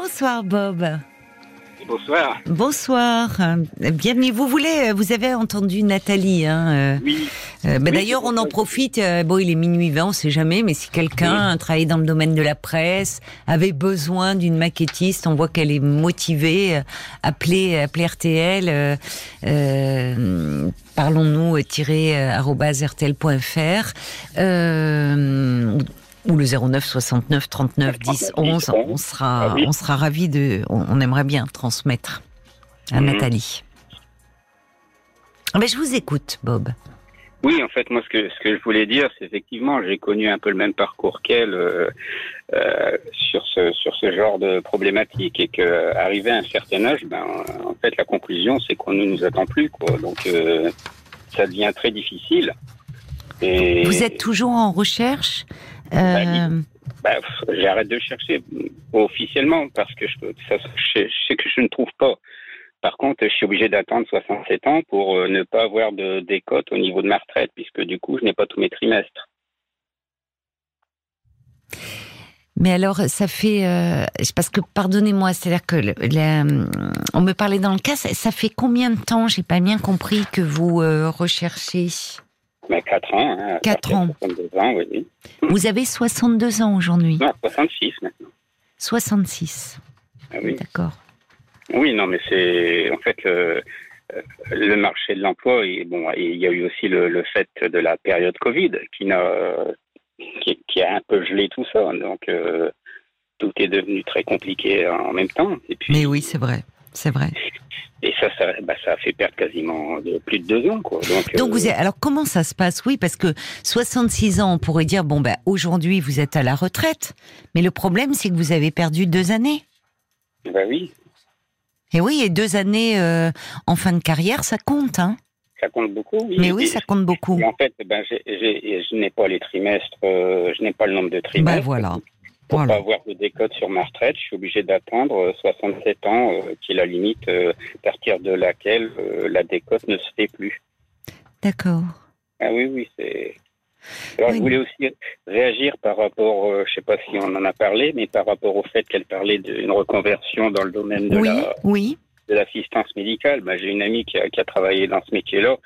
Bonsoir Bob. Bonsoir. Bonsoir. Bienvenue. Vous voulez, vous avez entendu Nathalie. Hein, euh, Oui, euh, bah, Oui, D'ailleurs, on en profite. euh, bon, il est minuit 20, on sait jamais, mais si quelqu'un travaille dans le domaine de la presse, avait besoin d'une maquettiste, on voit qu'elle est motivée. euh, appelez, appelez RTL. Parlons-nous tiré, rtl.fr ou le 09 69 39 10 11. On sera, Ah on sera ravis de. On, aimerait bien transmettre à Mhm. Nathalie. Ah ben, je vous écoute, Bob. oui, en fait, moi, ce que, ce que je voulais dire, c'est effectivement, j'ai connu un peu le même parcours qu'elle euh, euh, sur, ce, sur ce genre de problématique et que, arrivé à un certain âge, ben, en fait, la conclusion, c'est qu'on ne nous attend plus, quoi. Donc, euh, ça devient très difficile. Et, Vous êtes toujours en recherche euh, bah, pff, j'arrête de chercher officiellement parce que je, ça, je, je sais que je ne trouve pas. Par contre, je suis obligé d'attendre 67 ans pour euh, ne pas avoir de décote au niveau de ma retraite, puisque du coup, je n'ai pas tous mes trimestres. Mais alors, ça fait euh, parce que pardonnez-moi, c'est-à-dire que le- on me parlait dans le cas, ça, ça fait combien de temps J'ai pas bien compris que vous euh, recherchez? Mais 4 ans. Hein, ans. de 62 ans, oui, oui. Vous avez 62 ans aujourd'hui. Non, 66 maintenant. 66. Ah oui. D'accord. Oui, non, mais c'est en fait le, le marché de l'emploi. Et bon, il y a eu aussi le, le fait de la période Covid qui n'a qui, qui a un peu gelé tout ça. Donc euh, tout est devenu très compliqué en même temps. Et puis Mais oui, c'est vrai. C'est vrai. Ça, ça, bah, ça a fait perdre quasiment de, plus de deux ans, quoi. Donc, Donc euh, vous êtes, alors comment ça se passe? Oui, parce que 66 ans, on pourrait dire bon ben aujourd'hui vous êtes à la retraite, mais le problème c'est que vous avez perdu deux années. bah oui, Et oui, et deux années euh, en fin de carrière, ça compte, hein ça compte beaucoup. Oui. Mais oui, ça compte beaucoup. en fait, ben, je n'ai pas les trimestres, euh, je n'ai pas le nombre de trimestres. Ben voilà. Pour Voilà. pas avoir de décote sur ma retraite, je suis obligé d'attendre euh, 67 ans, euh, qui est la limite euh, à partir de laquelle euh, la décote ne se fait plus. D'accord. Ah oui, oui, c'est. Alors, Oui. je voulais aussi réagir par rapport, euh, je sais pas si on en a parlé, mais par rapport au fait qu'elle parlait d'une reconversion dans le domaine de Oui, la oui. de l'assistance médicale. Ben, J'ai une amie qui a, qui a travaillé dans ce métier-là.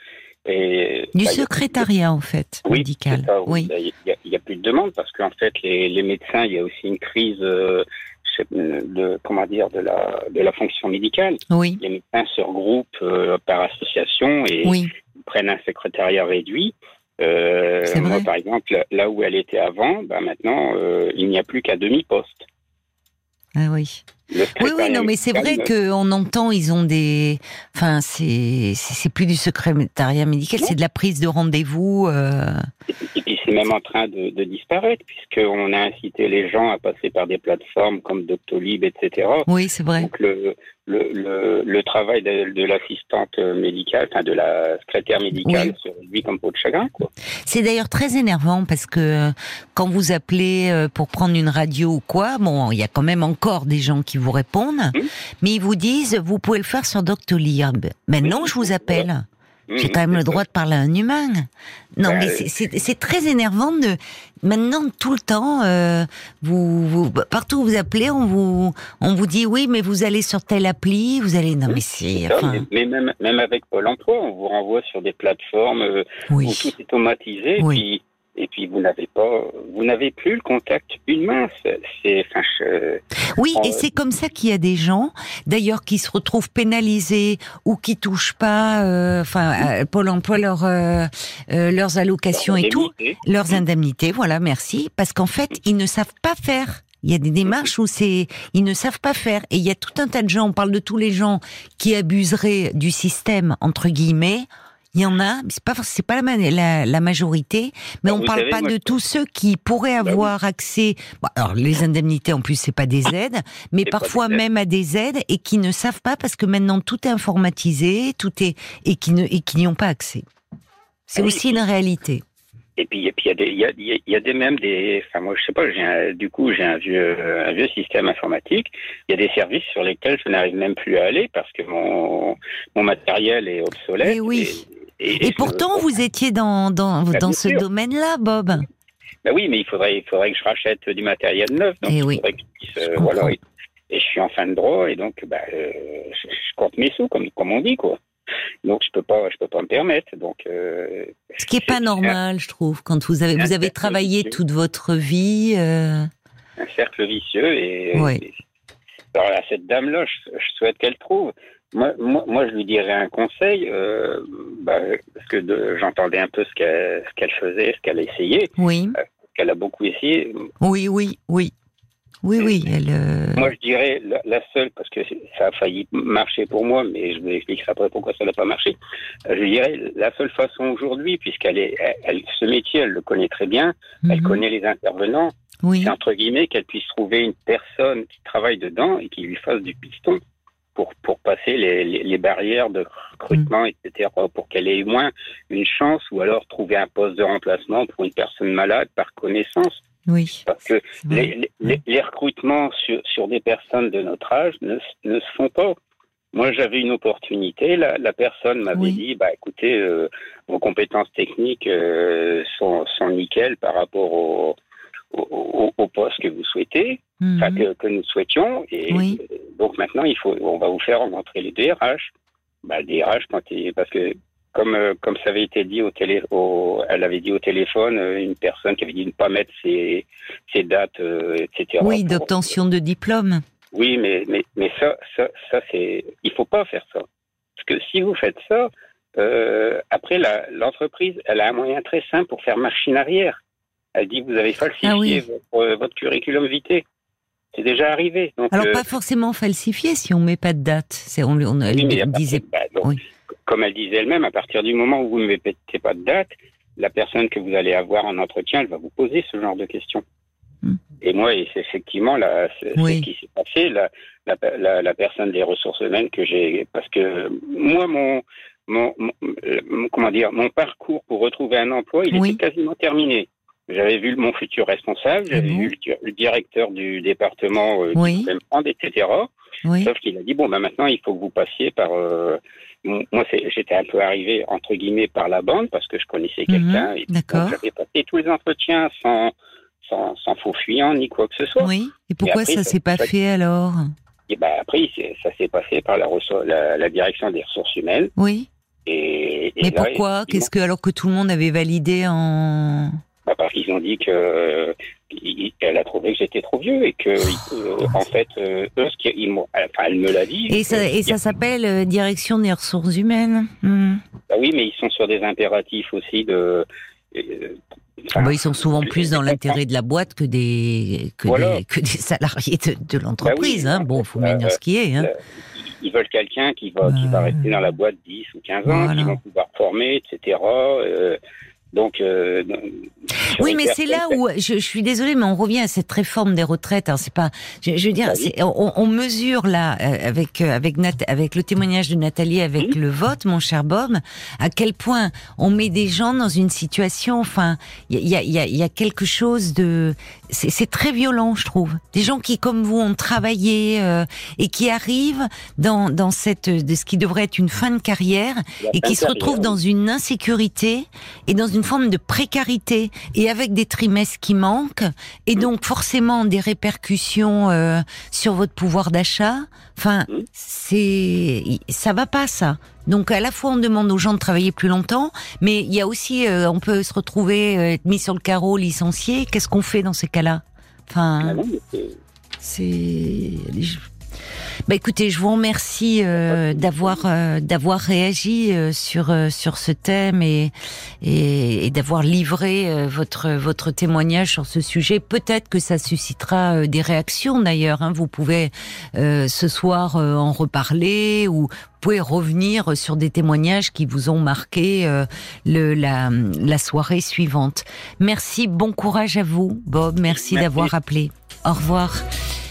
Et, Du a- secrétariat en fait, Oui, médical. ça, oui. Ben, Il n'y a, plus de demande parce qu'en fait, les, les médecins, il y a aussi une crise euh, sais- de comment dire de la de la fonction médicale. Oui. Les médecins se regroupent euh, par association et Oui. prennent un secrétariat réduit. Euh, moi, par exemple, là où elle était avant, ben maintenant, euh, il n'y a plus qu'à demi-poste. Ah oui. Oui, oui, non, mais c'est vrai qu'on entend, ils ont des. Enfin, c'est plus du secrétariat médical, c'est de la prise de rendez-vous. euh, c'est même en train de, de disparaître, puisqu'on a incité les gens à passer par des plateformes comme Doctolib, etc. Oui, c'est vrai. Donc le, le, le, le travail de, de l'assistante médicale, enfin de la secrétaire médicale, se réduit comme peau de chagrin. C'est d'ailleurs très énervant parce que euh, quand vous appelez euh, pour prendre une radio ou quoi, bon, il y a quand même encore des gens qui vous répondent, Mhm. mais ils vous disent vous pouvez le faire sur Doctolib. Maintenant, Oui, je vous appelle. J'ai quand même le droit de parler à un humain. Non, Bah, mais euh, c'est- très énervant de maintenant tout le temps. euh, vous, vous partout où vous appelez, on vous on vous dit oui, mais vous allez sur telle appli, vous allez non mais c'est enfin mais, mais même, même avec Pôle emploi, on vous renvoie sur des plateformes euh, oui. où tout est automatisé, Oui. puis, et puis vous n'avez pas, vous n'avez plus le contact humain. C'est, c'est- enfin, je- Oui, et Euh, c'est comme ça qu'il y a des gens, d'ailleurs, qui se retrouvent pénalisés ou qui touchent pas, euh, enfin, euh, Pôle Emploi leur, euh, euh, leurs allocations et tout, leurs indemnités. Voilà, merci, parce qu'en fait, ils ne savent pas faire. Il y a des démarches où c'est, ils ne savent pas faire. Et il y a tout un tas de gens, on parle de tous les gens qui abuseraient du système, entre guillemets. Il y en a, mais c'est pas, c'est pas la, ma- la, la majorité, mais Bah, on vous parle savez, pas moi, de tous ceux qui pourraient Bah oui. avoir accès. Bon, alors les indemnités en plus c'est pas des aides, mais parfois même à des aides et qui ne savent pas parce que maintenant tout est informatisé, tout est et qui ne et qui n'y ont pas accès. C'est aussi une réalité. Et puis, et puis il y a des, il y y a- des même des, enfin moi je sais pas, un- du coup j'ai un vieux, un vieux système informatique. Il y a des services sur lesquels je n'arrive même plus à aller parce que mon, mon matériel est obsolète. Eh oui. Et, Et pourtant vous étiez dans dans, Bah, dans ce domaine-là, Bob. Ben oui, mais il faudrait, il faudrait que je rachète du matériel neuf. Donc Eh oui. que je puisse, Je comprends. voilà. Et, et je suis en fin de droit et donc bah, je, je, compte mes sous comme comme on dit quoi. Donc je peux pas, je peux pas me permettre. Donc euh, ce qui est pas normal, je trouve, quand vous avez vous avez travaillé toute votre vie. Euh... Un cercle vicieux et, alors à cette dame là, je, souhaite qu'elle trouve. Moi, moi, moi, je lui dirais un conseil, euh, bah, parce que j'entendais un peu ce qu'elle qu'elle faisait, ce qu'elle a essayé. Oui. Euh, qu'elle a beaucoup essayé. Oui, oui, oui. Oui, oui, elle. Euh, moi, je dirais la, seule, parce que ça a failli marcher pour moi, mais je vous expliquerai après pourquoi ça n'a pas marché. Euh, je dirais la seule façon aujourd'hui, puisqu'elle est, elle, ce métier, elle le connaît très bien, elle mhm. connaît les intervenants. Oui. C'est entre guillemets qu'elle puisse trouver une personne qui travaille dedans et qui lui fasse du piston pour pour passer les, les, barrières de recrutement, mhm. etc. Pour qu'elle ait moins une chance ou alors trouver un poste de remplacement pour une personne malade par connaissance. Oui. Parce que les, les, les, recrutements sur, sur des personnes de notre âge ne, ne se font pas. Moi, j'avais une opportunité. La, la personne m'avait dit, bah, écoutez, euh, vos compétences techniques euh, sont, sont nickel par rapport au, au, au, poste que vous souhaitez, enfin, que, que, nous souhaitions. Et donc maintenant, il faut, on va vous faire rentrer les DRH. Bah, DRH, quand il, parce que comme euh, comme ça avait été dit au télé, au, elle avait dit au téléphone, euh, une personne qui avait dit de ne pas mettre ses, ses dates, euh, etc. Oui, d'obtention de diplôme. Oui, mais mais mais ça ça ça c'est, il faut pas faire ça. Parce que si vous faites ça, après l'entreprise, elle a un moyen très simple pour faire machine arrière. Elle dit vous avez falsifié ah votre, votre, curriculum vitae. C'est déjà arrivé. Donc, Alors pas forcément falsifié si on met pas de date. On, on oui, disait. Bah, oui comme elle disait elle-même, à partir du moment où vous ne mettez pas de date, la personne que vous allez avoir en entretien, elle va vous poser ce genre de questions. Hmm. Et moi, c'est effectivement là, ce qui s'est passé. La, la, la, personne des ressources humaines que j'ai, parce que moi, mon, mon, comment dire, mon parcours pour retrouver un emploi, il était quasiment terminé. J'avais vu mon futur responsable, j'avais ah vu le, directeur du département euh, oui. me prendre, etc. Sauf qu'il a dit bon, ben maintenant il faut que vous passiez par euh, moi, j'étais un peu arrivé entre guillemets par la bande parce que je connaissais quelqu'un. Mhm, d'accord. J'avais passé tous les entretiens sans, sans, sans, faux fuyant ni quoi que ce soit. Oui. Et pourquoi ça, s'est pas fait alors? Et ben après, ça s'est passé par la, la, la, direction des ressources humaines. Oui. Et, Mais pourquoi? Qu'est-ce que alors que tout le monde avait validé en bah parce qu'ils ont dit que elle a trouvé que j'étais trop vieux et que euh, en fait euh, eux ce qu'ils enfin, elle me l'a dit et ça, et ça s'appelle euh, direction des ressources humaines hmm. bah oui mais ils sont sur des impératifs aussi de bah, ils sont souvent plus dans l'intérêt de la boîte que des que, des, que des salariés de, de bah l'entreprise hein. bon faut bien dire ce qui est hein. ils veulent quelqu'un qui va qui va rester dans la boîte 10 ou 15 ans qui va pouvoir former etc donc, euh, oui, mais c'est là où je, je, suis désolée, mais on revient à cette réforme des retraites. Hein, c'est pas, je, je veux dire, bah on, on, mesure là euh, avec euh, avec Nat, avec le témoignage de Nathalie, avec le vote, mon cher Bob, à quel point on met des gens dans une situation. Enfin, il y a, y, a, y a quelque chose de, c'est très violent, je trouve. Des gens qui, comme vous, ont travaillé euh, et qui arrivent dans dans cette de ce qui devrait être une fin de carrière et qui se retrouvent dans une insécurité et dans une forme de précarité et avec des trimestres qui manquent et donc forcément des répercussions euh, sur votre pouvoir d'achat. Enfin, c'est ça va pas ça. Donc à la fois on demande aux gens de travailler plus longtemps, mais il y a aussi euh, on peut se retrouver euh, être mis sur le carreau, licencié. Qu'est-ce qu'on fait dans ces cas-là? Enfin, ah c'est bah écoutez, je vous remercie euh, d'avoir euh, d'avoir réagi euh, sur sur ce thème et et, et d'avoir livré votre votre témoignage sur ce sujet. Peut-être que ça suscitera des réactions d'ailleurs. Hein. Vous pouvez ce soir en reparler ou pouvez revenir sur des témoignages qui vous ont marqué le, la, la soirée suivante. Merci, bon courage à vous, Bob. Merci. d'avoir appelé. Au revoir.